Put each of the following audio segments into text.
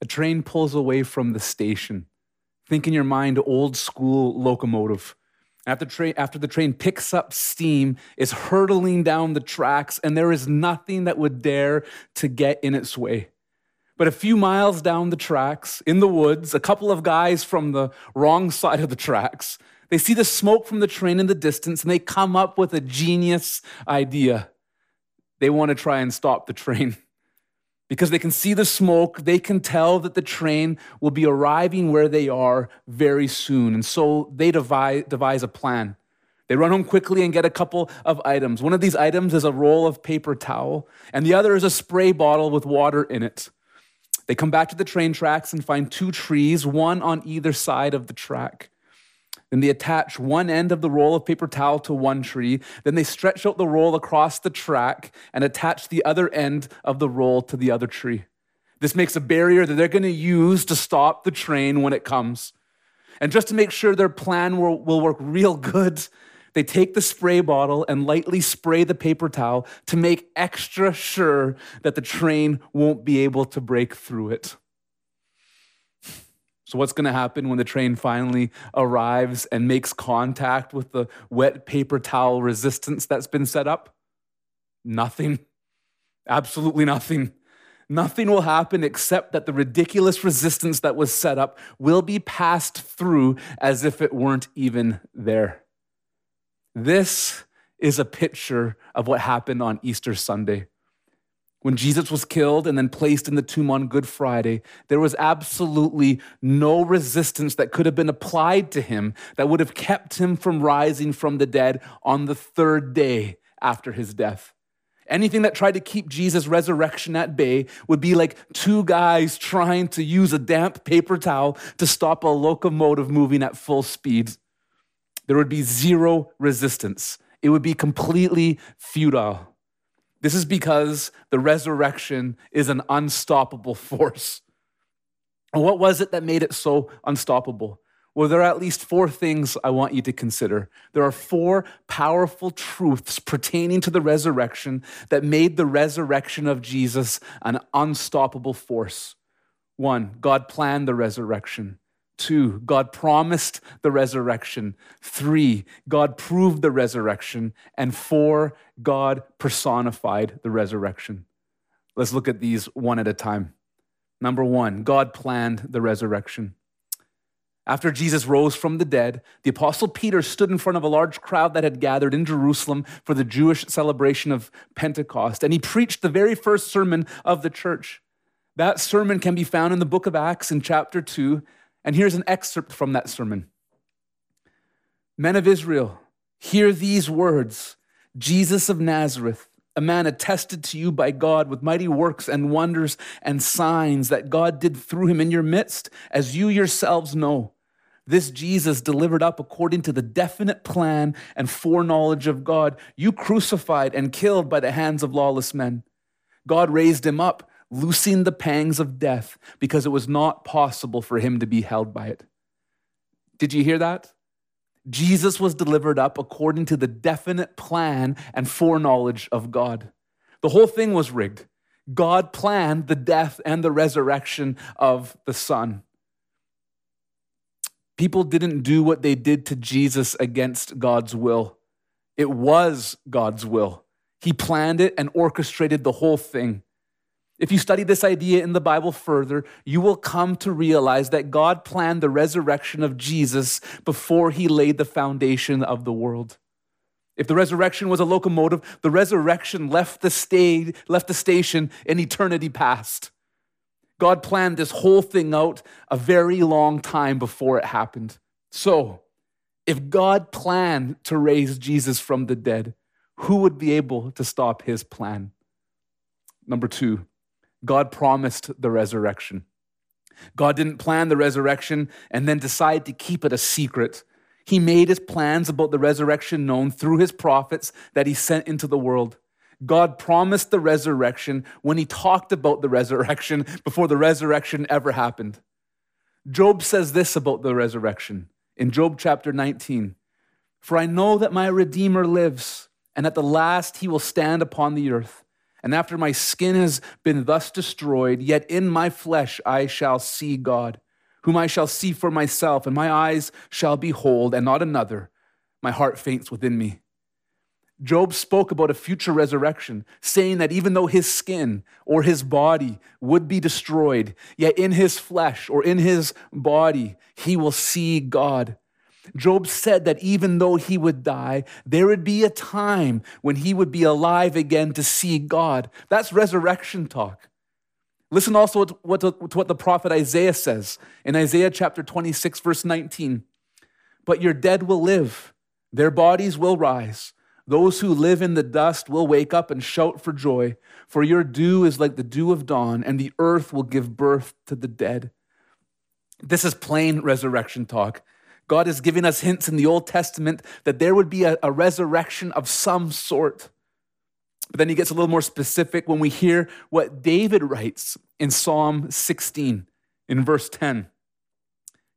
A train pulls away from the station. Think in your mind old school locomotive. After, train, after the train picks up steam, is hurtling down the tracks, and there is nothing that would dare to get in its way. But a few miles down the tracks, in the woods, a couple of guys from the wrong side of the tracks, they see the smoke from the train in the distance and they come up with a genius idea. They want to try and stop the train. Because they can see the smoke, they can tell that the train will be arriving where they are very soon. And so they devise, devise a plan. They run home quickly and get a couple of items. One of these items is a roll of paper towel, and the other is a spray bottle with water in it. They come back to the train tracks and find two trees, one on either side of the track. Then they attach one end of the roll of paper towel to one tree. Then they stretch out the roll across the track and attach the other end of the roll to the other tree. This makes a barrier that they're going to use to stop the train when it comes. And just to make sure their plan will, will work real good, they take the spray bottle and lightly spray the paper towel to make extra sure that the train won't be able to break through it. So, what's going to happen when the train finally arrives and makes contact with the wet paper towel resistance that's been set up? Nothing. Absolutely nothing. Nothing will happen except that the ridiculous resistance that was set up will be passed through as if it weren't even there. This is a picture of what happened on Easter Sunday. When Jesus was killed and then placed in the tomb on Good Friday, there was absolutely no resistance that could have been applied to him that would have kept him from rising from the dead on the third day after his death. Anything that tried to keep Jesus' resurrection at bay would be like two guys trying to use a damp paper towel to stop a locomotive moving at full speed there would be zero resistance. It would be completely futile. This is because the resurrection is an unstoppable force. And what was it that made it so unstoppable? Well, there are at least four things I want you to consider. There are four powerful truths pertaining to the resurrection that made the resurrection of Jesus an unstoppable force. One, God planned the resurrection. Two, God promised the resurrection. Three, God proved the resurrection. And four, God personified the resurrection. Let's look at these one at a time. Number one, God planned the resurrection. After Jesus rose from the dead, the Apostle Peter stood in front of a large crowd that had gathered in Jerusalem for the Jewish celebration of Pentecost, and he preached the very first sermon of the church. That sermon can be found in the book of Acts in chapter 2, and here's an excerpt from that sermon Men of Israel, hear these words Jesus of Nazareth, a man attested to you by God with mighty works and wonders and signs that God did through him in your midst, as you yourselves know. This Jesus delivered up according to the definite plan and foreknowledge of God, you crucified and killed by the hands of lawless men. God raised him up loosing the pangs of death because it was not possible for him to be held by it. Did you hear that? Jesus was delivered up according to the definite plan and foreknowledge of God. The whole thing was rigged. God planned the death and the resurrection of the Son. People didn't do what they did to Jesus against God's will. It was God's will. He planned it and orchestrated the whole thing. If you study this idea in the Bible further, you will come to realize that God planned the resurrection of Jesus before he laid the foundation of the world. If the resurrection was a locomotive, the resurrection left the, sta- left the station in eternity past. God planned this whole thing out a very long time before it happened. So, if God planned to raise Jesus from the dead, who would be able to stop his plan? Number two, God promised the resurrection. God didn't plan the resurrection and then decide to keep it a secret. He made his plans about the resurrection known through his prophets that he sent into the world. God promised the resurrection when he talked about the resurrection before the resurrection ever happened. Job says this about the resurrection in Job chapter 19 For I know that my Redeemer lives, and at the last he will stand upon the earth. And after my skin has been thus destroyed, yet in my flesh I shall see God, whom I shall see for myself, and my eyes shall behold, and not another. My heart faints within me. Job spoke about a future resurrection, saying that even though his skin or his body would be destroyed, yet in his flesh or in his body, he will see God. Job said that even though he would die, there would be a time when he would be alive again to see God. That's resurrection talk. Listen also to what, the prophet Isaiah says in Isaiah chapter 26, verse 19. But your dead will live, their bodies will rise. Those who live in the dust will wake up and shout for joy, for your dew is like the dew of dawn, and the earth will give birth to the dead. This is plain resurrection talk. God is giving us hints in the Old Testament that there would be a, a resurrection of some sort. But then he gets a little more specific when we hear what David writes in Psalm 16 in verse 10.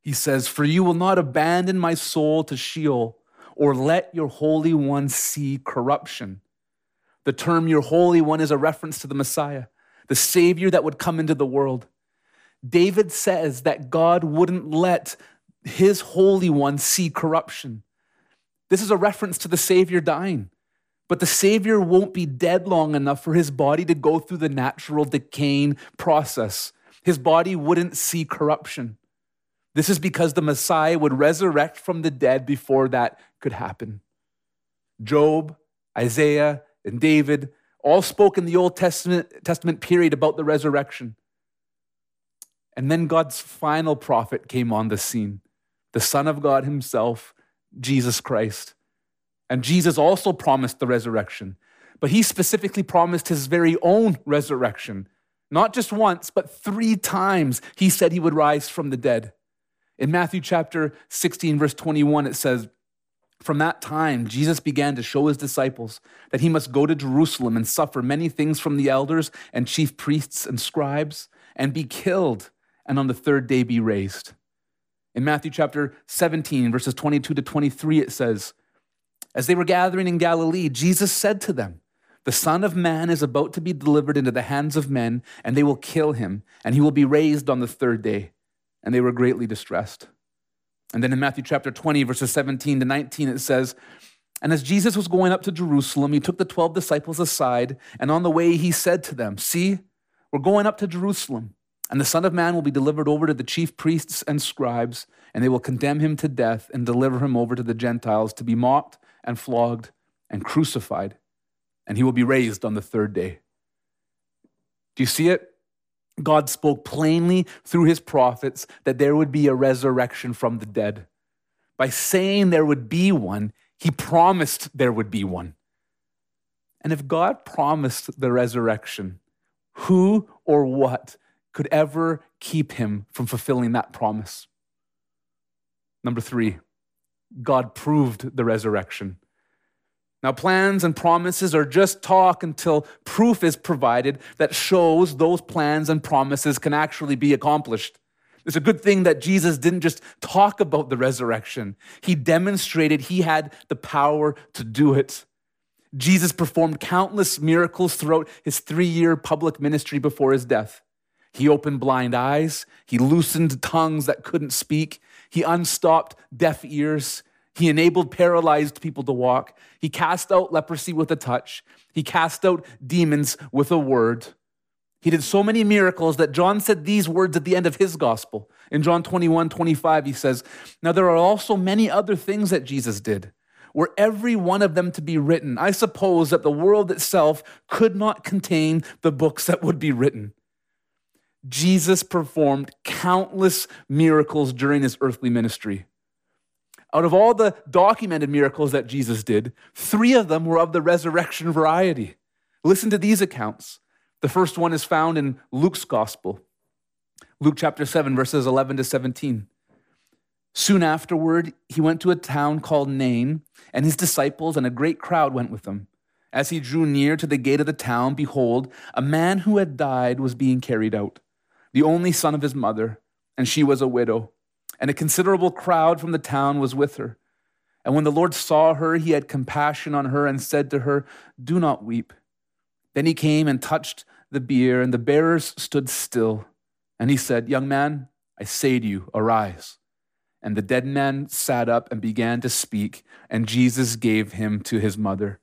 He says, For you will not abandon my soul to Sheol or let your Holy One see corruption. The term your Holy One is a reference to the Messiah, the Savior that would come into the world. David says that God wouldn't let his Holy One see corruption. This is a reference to the Savior dying. But the Savior won't be dead long enough for his body to go through the natural decaying process. His body wouldn't see corruption. This is because the Messiah would resurrect from the dead before that could happen. Job, Isaiah, and David all spoke in the Old Testament, Testament period about the resurrection. And then God's final prophet came on the scene, the Son of God Himself, Jesus Christ. And Jesus also promised the resurrection, but He specifically promised His very own resurrection. Not just once, but three times He said He would rise from the dead. In Matthew chapter 16, verse 21, it says, From that time, Jesus began to show his disciples that he must go to Jerusalem and suffer many things from the elders and chief priests and scribes and be killed, and on the third day be raised. In Matthew chapter 17, verses 22 to 23, it says, As they were gathering in Galilee, Jesus said to them, The Son of Man is about to be delivered into the hands of men, and they will kill him, and he will be raised on the third day and they were greatly distressed. And then in Matthew chapter 20, verses 17 to 19, it says, And as Jesus was going up to Jerusalem, he took the 12 disciples aside, and on the way he said to them, See, we're going up to Jerusalem, and the Son of Man will be delivered over to the chief priests and scribes, and they will condemn him to death and deliver him over to the Gentiles to be mocked and flogged and crucified, and he will be raised on the third day. Do you see it? God spoke plainly through his prophets that there would be a resurrection from the dead. By saying there would be one, he promised there would be one. And if God promised the resurrection, who or what could ever keep him from fulfilling that promise? Number three, God proved the resurrection. Now, plans and promises are just talk until proof is provided that shows those plans and promises can actually be accomplished. It's a good thing that Jesus didn't just talk about the resurrection, he demonstrated he had the power to do it. Jesus performed countless miracles throughout his three year public ministry before his death. He opened blind eyes, he loosened tongues that couldn't speak, he unstopped deaf ears, he enabled paralyzed people to walk. He cast out leprosy with a touch. He cast out demons with a word. He did so many miracles that John said these words at the end of his gospel. In John 21 25, he says, Now there are also many other things that Jesus did. Were every one of them to be written, I suppose that the world itself could not contain the books that would be written. Jesus performed countless miracles during his earthly ministry. Out of all the documented miracles that Jesus did, three of them were of the resurrection variety. Listen to these accounts. The first one is found in Luke's gospel, Luke chapter 7, verses 11 to 17. Soon afterward, he went to a town called Nain, and his disciples and a great crowd went with him. As he drew near to the gate of the town, behold, a man who had died was being carried out, the only son of his mother, and she was a widow and a considerable crowd from the town was with her. And when the Lord saw her, he had compassion on her and said to her, Do not weep. Then he came and touched the bier, and the bearers stood still. And he said, Young man, I say to you, arise. And the dead man sat up and began to speak, and Jesus gave him to his mother.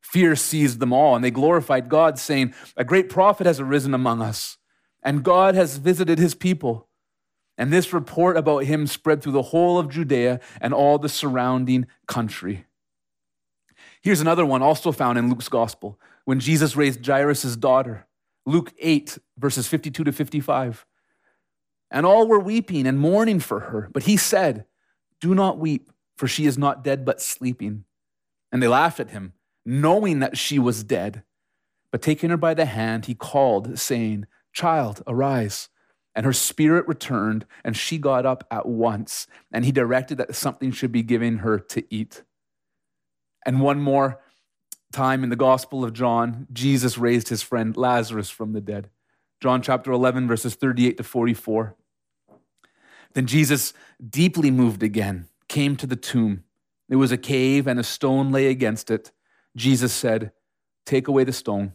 Fear seized them all, and they glorified God, saying, A great prophet has arisen among us, and God has visited his people. And this report about him spread through the whole of Judea and all the surrounding country. Here's another one also found in Luke's gospel when Jesus raised Jairus' daughter. Luke 8, verses 52 to 55. And all were weeping and mourning for her. But he said, Do not weep, for she is not dead, but sleeping. And they laughed at him, knowing that she was dead. But taking her by the hand, he called, saying, Child, arise. And her spirit returned, and she got up at once. And he directed that something should be given her to eat. And one more time in the Gospel of John, Jesus raised his friend Lazarus from the dead. John chapter 11, verses 38 to 44. Then Jesus, deeply moved again, came to the tomb. There was a cave, and a stone lay against it. Jesus said, Take away the stone.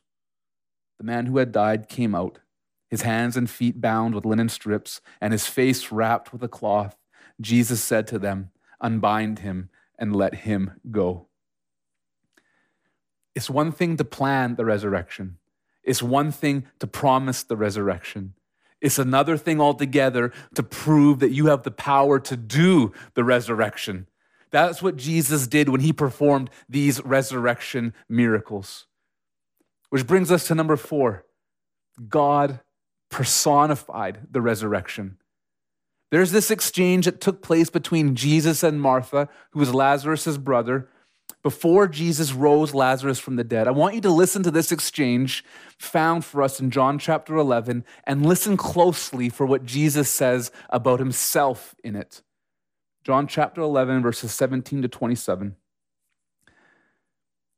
The man who had died came out, his hands and feet bound with linen strips, and his face wrapped with a cloth. Jesus said to them, Unbind him and let him go. It's one thing to plan the resurrection, it's one thing to promise the resurrection. It's another thing altogether to prove that you have the power to do the resurrection. That's what Jesus did when he performed these resurrection miracles. Which brings us to number four God personified the resurrection. There's this exchange that took place between Jesus and Martha, who was Lazarus' brother, before Jesus rose Lazarus from the dead. I want you to listen to this exchange found for us in John chapter 11 and listen closely for what Jesus says about himself in it. John chapter 11, verses 17 to 27.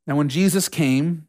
Now, when Jesus came,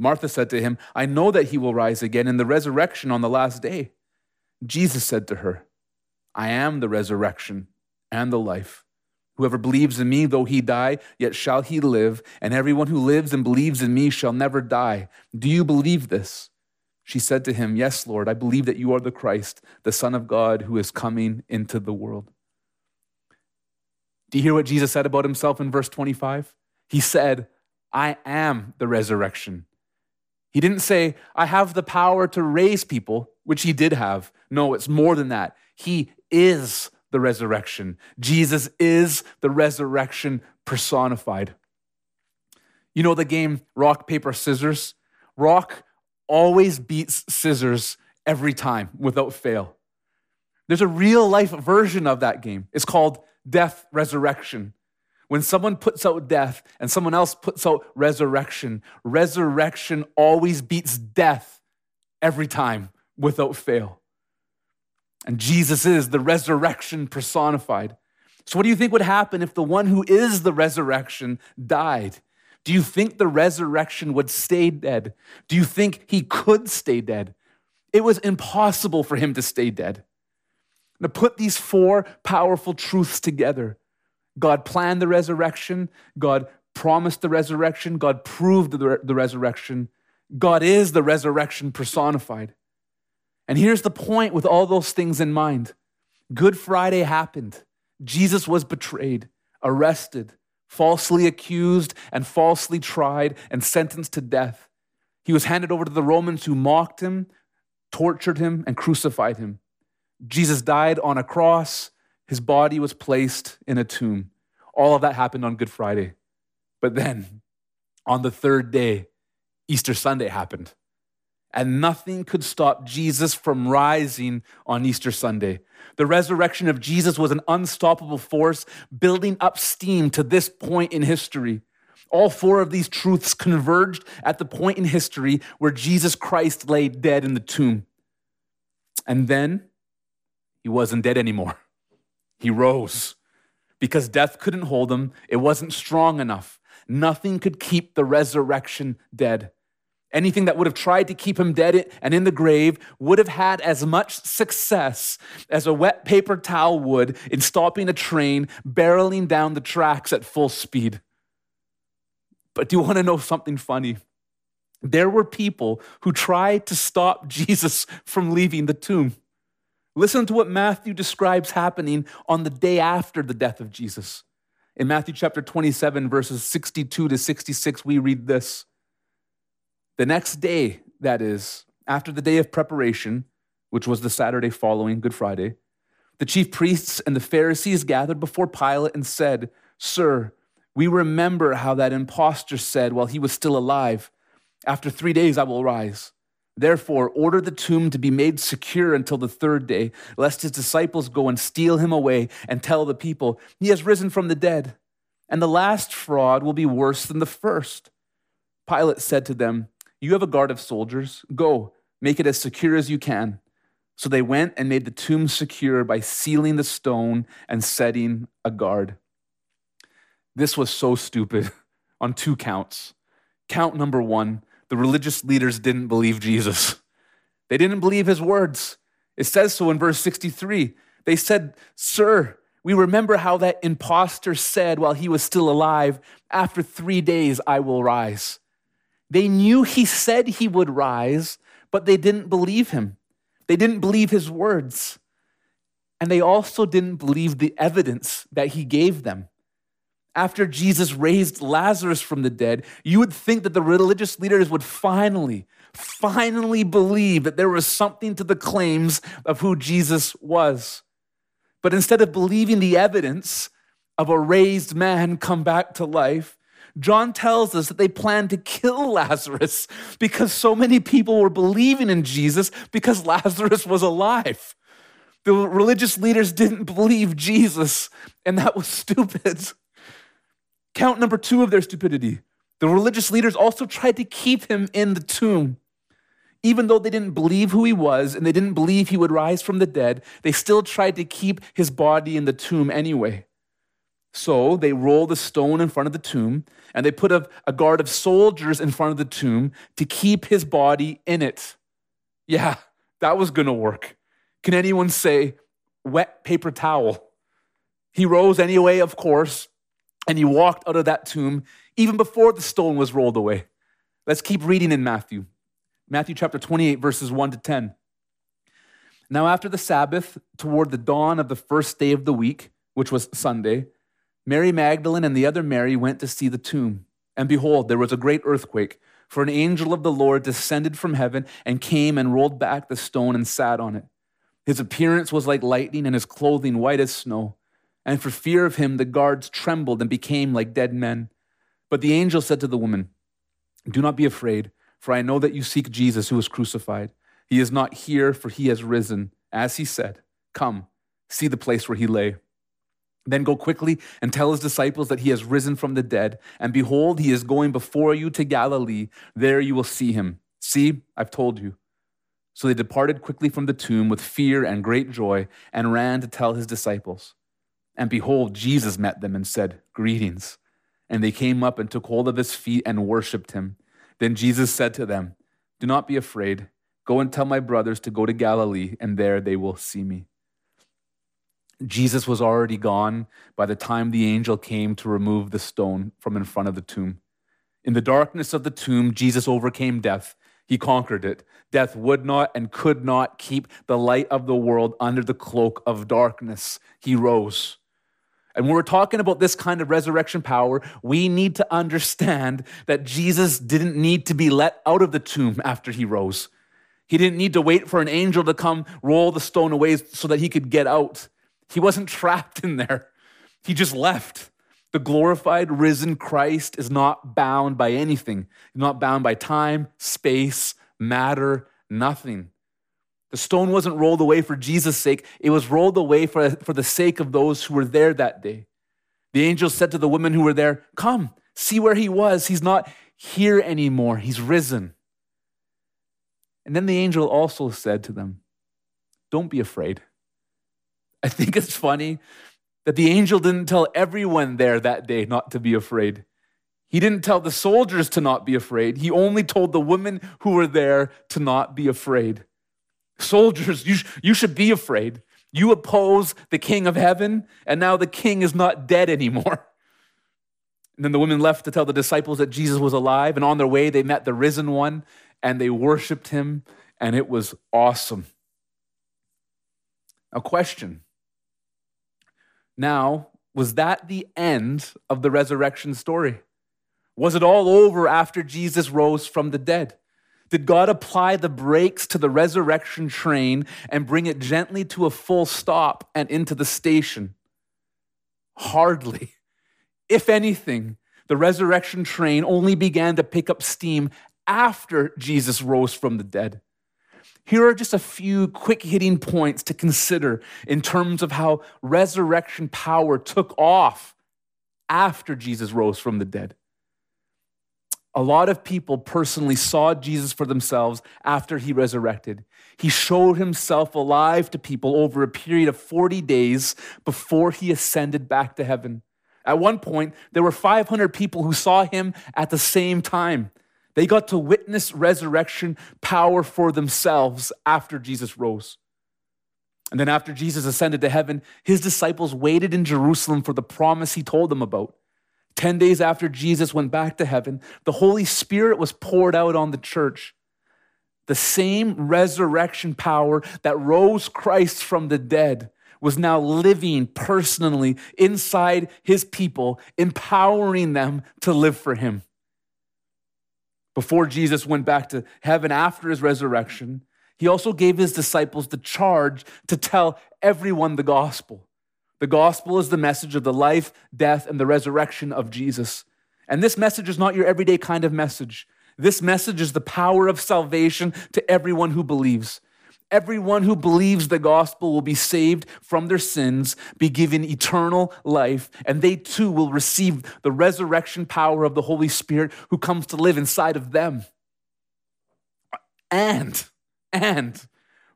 Martha said to him, I know that he will rise again in the resurrection on the last day. Jesus said to her, I am the resurrection and the life. Whoever believes in me, though he die, yet shall he live, and everyone who lives and believes in me shall never die. Do you believe this? She said to him, Yes, Lord, I believe that you are the Christ, the Son of God, who is coming into the world. Do you hear what Jesus said about himself in verse 25? He said, I am the resurrection. He didn't say, I have the power to raise people, which he did have. No, it's more than that. He is the resurrection. Jesus is the resurrection personified. You know the game rock, paper, scissors? Rock always beats scissors every time without fail. There's a real life version of that game. It's called Death Resurrection. When someone puts out death and someone else puts out resurrection, resurrection always beats death every time without fail. And Jesus is the resurrection personified. So, what do you think would happen if the one who is the resurrection died? Do you think the resurrection would stay dead? Do you think he could stay dead? It was impossible for him to stay dead. Now, put these four powerful truths together God planned the resurrection, God promised the resurrection, God proved the, the resurrection, God is the resurrection personified. And here's the point with all those things in mind Good Friday happened. Jesus was betrayed, arrested, falsely accused, and falsely tried and sentenced to death. He was handed over to the Romans who mocked him, tortured him, and crucified him. Jesus died on a cross. His body was placed in a tomb. All of that happened on Good Friday. But then, on the third day, Easter Sunday happened. And nothing could stop Jesus from rising on Easter Sunday. The resurrection of Jesus was an unstoppable force building up steam to this point in history. All four of these truths converged at the point in history where Jesus Christ lay dead in the tomb. And then he wasn't dead anymore. He rose because death couldn't hold him, it wasn't strong enough. Nothing could keep the resurrection dead. Anything that would have tried to keep him dead and in the grave would have had as much success as a wet paper towel would in stopping a train barreling down the tracks at full speed. But do you want to know something funny? There were people who tried to stop Jesus from leaving the tomb. Listen to what Matthew describes happening on the day after the death of Jesus. In Matthew chapter 27, verses 62 to 66, we read this. The next day, that is, after the day of preparation, which was the Saturday following Good Friday, the chief priests and the Pharisees gathered before Pilate and said, Sir, we remember how that impostor said while he was still alive, After three days I will rise. Therefore, order the tomb to be made secure until the third day, lest his disciples go and steal him away and tell the people, He has risen from the dead. And the last fraud will be worse than the first. Pilate said to them, You have a guard of soldiers. Go, make it as secure as you can. So they went and made the tomb secure by sealing the stone and setting a guard. This was so stupid on two counts. Count number one the religious leaders didn't believe Jesus. They didn't believe his words. It says so in verse 63. They said, Sir, we remember how that impostor said while he was still alive, After three days I will rise. They knew he said he would rise, but they didn't believe him. They didn't believe his words. And they also didn't believe the evidence that he gave them after Jesus raised Lazarus from the dead, you would think that the religious leaders would finally, finally believe that there was something to the claims of who Jesus was. But instead of believing the evidence of a raised man come back to life, John tells us that they planned to kill Lazarus because so many people were believing in Jesus because Lazarus was alive. The religious leaders didn't believe Jesus, and that was stupid. Count number two of their stupidity. The religious leaders also tried to keep him in the tomb. Even though they didn't believe who he was and they didn't believe he would rise from the dead, they still tried to keep his body in the tomb anyway. So they rolled a stone in front of the tomb and they put a, a guard of soldiers in front of the tomb to keep his body in it. Yeah, that was gonna work. Can anyone say wet paper towel? He rose anyway, of course, and he walked out of that tomb even before the stone was rolled away. Let's keep reading in Matthew. Matthew chapter 28, verses 1 to 10. Now, after the Sabbath, toward the dawn of the first day of the week, which was Sunday, Mary Magdalene and the other Mary went to see the tomb. And behold, there was a great earthquake, for an angel of the Lord descended from heaven and came and rolled back the stone and sat on it. His appearance was like lightning, and his clothing white as snow. And for fear of him, the guards trembled and became like dead men. But the angel said to the woman, Do not be afraid, for I know that you seek Jesus who was crucified. He is not here, for he has risen. As he said, Come, see the place where he lay. Then go quickly and tell his disciples that he has risen from the dead. And behold, he is going before you to Galilee. There you will see him. See, I've told you. So they departed quickly from the tomb with fear and great joy and ran to tell his disciples. And behold, Jesus met them and said, Greetings. And they came up and took hold of his feet and worshiped him. Then Jesus said to them, Do not be afraid. Go and tell my brothers to go to Galilee, and there they will see me. Jesus was already gone by the time the angel came to remove the stone from in front of the tomb. In the darkness of the tomb, Jesus overcame death. He conquered it. Death would not and could not keep the light of the world under the cloak of darkness. He rose. And when we're talking about this kind of resurrection power, we need to understand that Jesus didn't need to be let out of the tomb after he rose. He didn't need to wait for an angel to come roll the stone away so that he could get out. He wasn't trapped in there, he just left. The glorified, risen Christ is not bound by anything, He's not bound by time, space, matter, nothing. The stone wasn't rolled away for Jesus' sake, it was rolled away for, for the sake of those who were there that day. The angel said to the women who were there, Come, see where he was. He's not here anymore, he's risen. And then the angel also said to them, Don't be afraid. I think it's funny that the angel didn't tell everyone there that day not to be afraid. He didn't tell the soldiers to not be afraid. He only told the women who were there to not be afraid. Soldiers, you, sh- you should be afraid. You oppose the king of heaven, and now the king is not dead anymore. And then the women left to tell the disciples that Jesus was alive, and on their way, they met the risen one and they worshiped him, and it was awesome. A question. Now, was that the end of the resurrection story? Was it all over after Jesus rose from the dead? Did God apply the brakes to the resurrection train and bring it gently to a full stop and into the station? Hardly. If anything, the resurrection train only began to pick up steam after Jesus rose from the dead. Here are just a few quick hitting points to consider in terms of how resurrection power took off after Jesus rose from the dead. A lot of people personally saw Jesus for themselves after he resurrected. He showed himself alive to people over a period of 40 days before he ascended back to heaven. At one point, there were 500 people who saw him at the same time. They got to witness resurrection power for themselves after Jesus rose. And then, after Jesus ascended to heaven, his disciples waited in Jerusalem for the promise he told them about. 10 days after Jesus went back to heaven, the Holy Spirit was poured out on the church. The same resurrection power that rose Christ from the dead was now living personally inside his people, empowering them to live for him. Before Jesus went back to heaven after his resurrection, he also gave his disciples the charge to tell everyone the gospel. The gospel is the message of the life, death, and the resurrection of Jesus. And this message is not your everyday kind of message. This message is the power of salvation to everyone who believes. Everyone who believes the gospel will be saved from their sins, be given eternal life, and they too will receive the resurrection power of the Holy Spirit who comes to live inside of them. And, and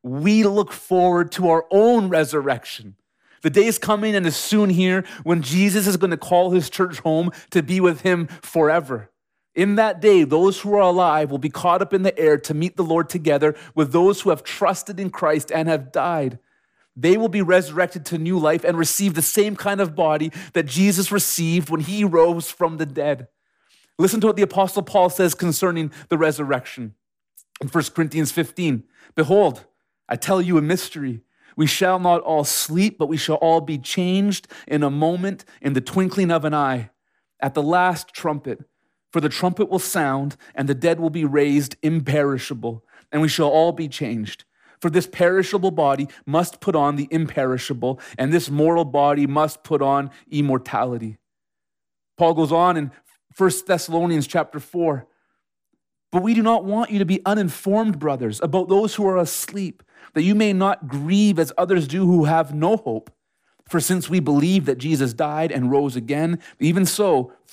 we look forward to our own resurrection the day is coming and is soon here when Jesus is going to call his church home to be with him forever. In that day, those who are alive will be caught up in the air to meet the Lord together with those who have trusted in Christ and have died. They will be resurrected to new life and receive the same kind of body that Jesus received when he rose from the dead. Listen to what the Apostle Paul says concerning the resurrection in 1 Corinthians 15. Behold, I tell you a mystery. We shall not all sleep, but we shall all be changed in a moment, in the twinkling of an eye, at the last trumpet. For the trumpet will sound, and the dead will be raised imperishable, and we shall all be changed. For this perishable body must put on the imperishable, and this mortal body must put on immortality. Paul goes on in 1 Thessalonians chapter 4. But we do not want you to be uninformed, brothers, about those who are asleep that you may not grieve as others do who have no hope. For since we believe that Jesus died and rose again, even so,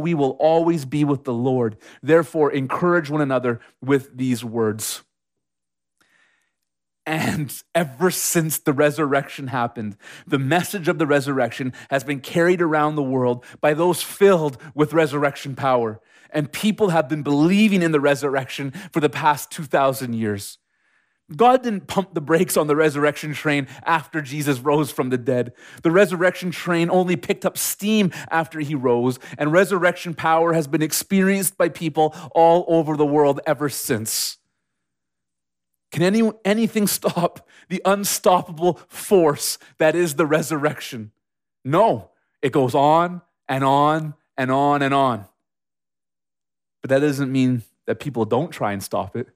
we will always be with the Lord. Therefore, encourage one another with these words. And ever since the resurrection happened, the message of the resurrection has been carried around the world by those filled with resurrection power. And people have been believing in the resurrection for the past 2,000 years. God didn't pump the brakes on the resurrection train after Jesus rose from the dead. The resurrection train only picked up steam after he rose, and resurrection power has been experienced by people all over the world ever since. Can any, anything stop the unstoppable force that is the resurrection? No, it goes on and on and on and on. But that doesn't mean that people don't try and stop it.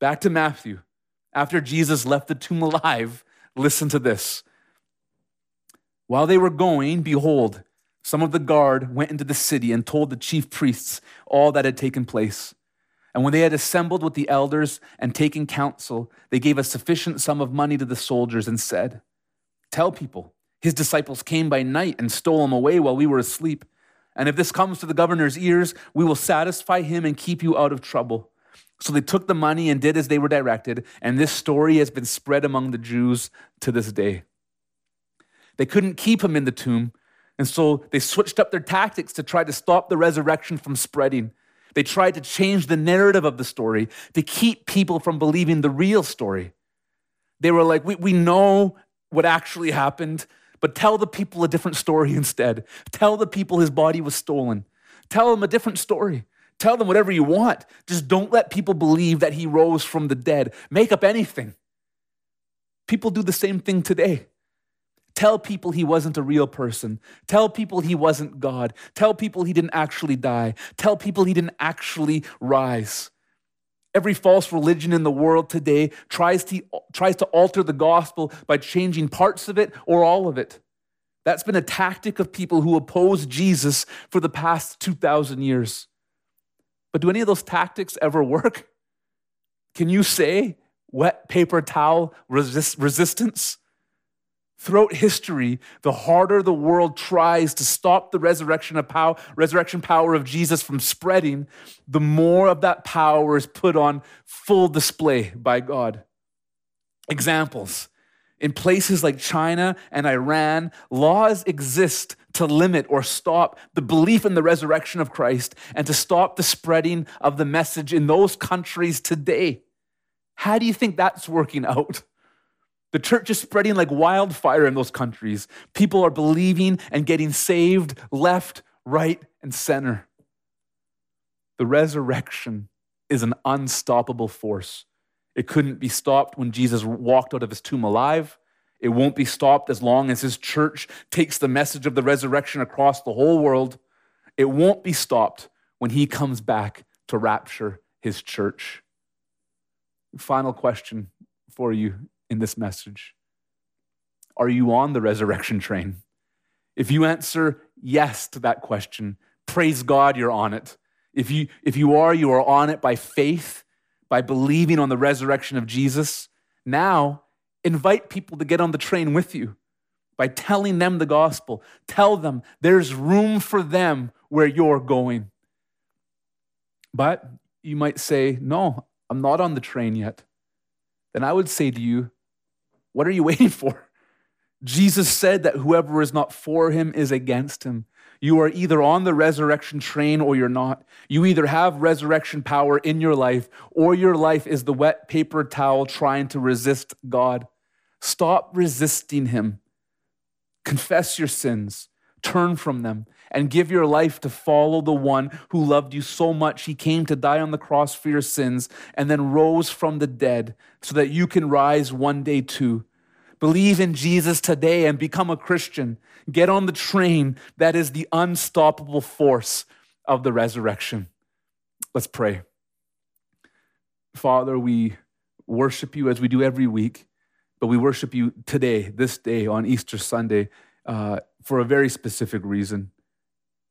Back to Matthew after Jesus left the tomb alive, listen to this. While they were going, behold, some of the guard went into the city and told the chief priests all that had taken place. And when they had assembled with the elders and taken counsel, they gave a sufficient sum of money to the soldiers and said, Tell people, his disciples came by night and stole him away while we were asleep. And if this comes to the governor's ears, we will satisfy him and keep you out of trouble. So they took the money and did as they were directed, and this story has been spread among the Jews to this day. They couldn't keep him in the tomb, and so they switched up their tactics to try to stop the resurrection from spreading. They tried to change the narrative of the story to keep people from believing the real story. They were like, we, we know what actually happened, but tell the people a different story instead. Tell the people his body was stolen. Tell them a different story. Tell them whatever you want. Just don't let people believe that he rose from the dead. Make up anything. People do the same thing today. Tell people he wasn't a real person. Tell people he wasn't God. Tell people he didn't actually die. Tell people he didn't actually rise. Every false religion in the world today tries to, tries to alter the gospel by changing parts of it or all of it. That's been a tactic of people who oppose Jesus for the past 2,000 years. But do any of those tactics ever work? Can you say wet paper towel resist, resistance? Throughout history, the harder the world tries to stop the resurrection of power, resurrection power of Jesus from spreading, the more of that power is put on full display by God. Examples. In places like China and Iran, laws exist to limit or stop the belief in the resurrection of Christ and to stop the spreading of the message in those countries today. How do you think that's working out? The church is spreading like wildfire in those countries. People are believing and getting saved left, right, and center. The resurrection is an unstoppable force. It couldn't be stopped when Jesus walked out of his tomb alive. It won't be stopped as long as his church takes the message of the resurrection across the whole world. It won't be stopped when he comes back to rapture his church. Final question for you in this message Are you on the resurrection train? If you answer yes to that question, praise God you're on it. If you, if you are, you are on it by faith, by believing on the resurrection of Jesus. Now, invite people to get on the train with you by telling them the gospel. Tell them there's room for them where you're going. But you might say, No, I'm not on the train yet. Then I would say to you, What are you waiting for? Jesus said that whoever is not for him is against him. You are either on the resurrection train or you're not. You either have resurrection power in your life or your life is the wet paper towel trying to resist God. Stop resisting him. Confess your sins, turn from them, and give your life to follow the one who loved you so much he came to die on the cross for your sins and then rose from the dead so that you can rise one day too. Believe in Jesus today and become a Christian. Get on the train that is the unstoppable force of the resurrection. Let's pray. Father, we worship you as we do every week. But we worship you today, this day, on Easter Sunday, uh, for a very specific reason.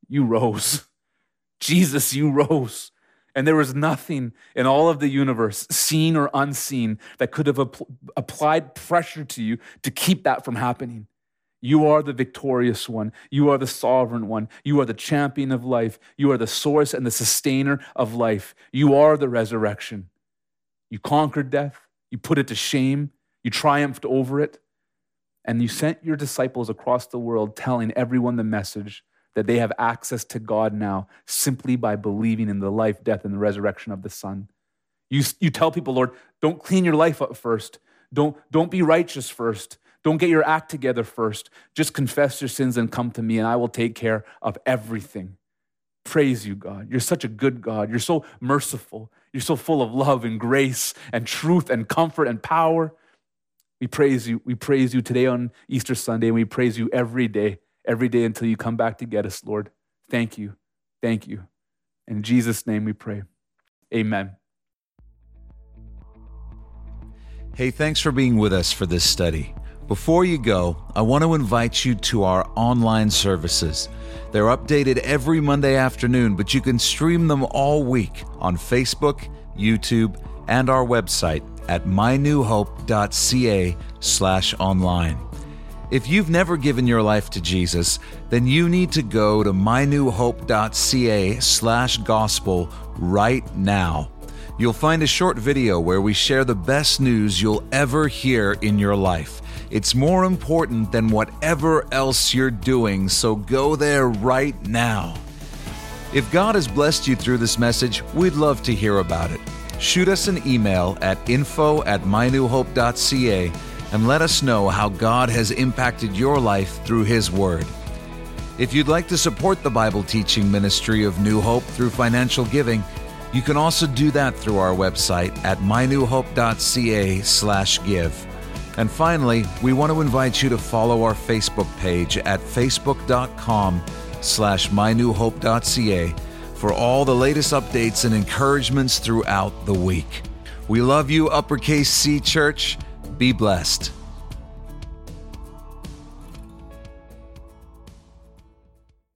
You rose. Jesus, you rose. And there was nothing in all of the universe, seen or unseen, that could have apl- applied pressure to you to keep that from happening. You are the victorious one. You are the sovereign one. You are the champion of life. You are the source and the sustainer of life. You are the resurrection. You conquered death. You put it to shame. You triumphed over it. And you sent your disciples across the world telling everyone the message that they have access to God now simply by believing in the life, death, and the resurrection of the Son. You, you tell people, Lord, don't clean your life up first. Don't, don't be righteous first. Don't get your act together first. Just confess your sins and come to me, and I will take care of everything. Praise you, God. You're such a good God. You're so merciful. You're so full of love and grace and truth and comfort and power. We praise you. We praise you today on Easter Sunday, and we praise you every day, every day until you come back to get us, Lord. Thank you. Thank you. In Jesus' name we pray. Amen. Hey, thanks for being with us for this study. Before you go, I want to invite you to our online services. They're updated every Monday afternoon, but you can stream them all week on Facebook, YouTube, and our website at mynewhope.ca/online. If you've never given your life to Jesus, then you need to go to mynewhope.ca/gospel right now. You'll find a short video where we share the best news you'll ever hear in your life. It's more important than whatever else you're doing, so go there right now. If God has blessed you through this message, we'd love to hear about it. Shoot us an email at info at mynewhope.ca and let us know how God has impacted your life through His Word. If you'd like to support the Bible teaching ministry of New Hope through financial giving, you can also do that through our website at mynewhope.ca/give. And finally, we want to invite you to follow our Facebook page at facebook.com slash mynewhope.ca for all the latest updates and encouragements throughout the week. We love you, Uppercase C Church. Be blessed.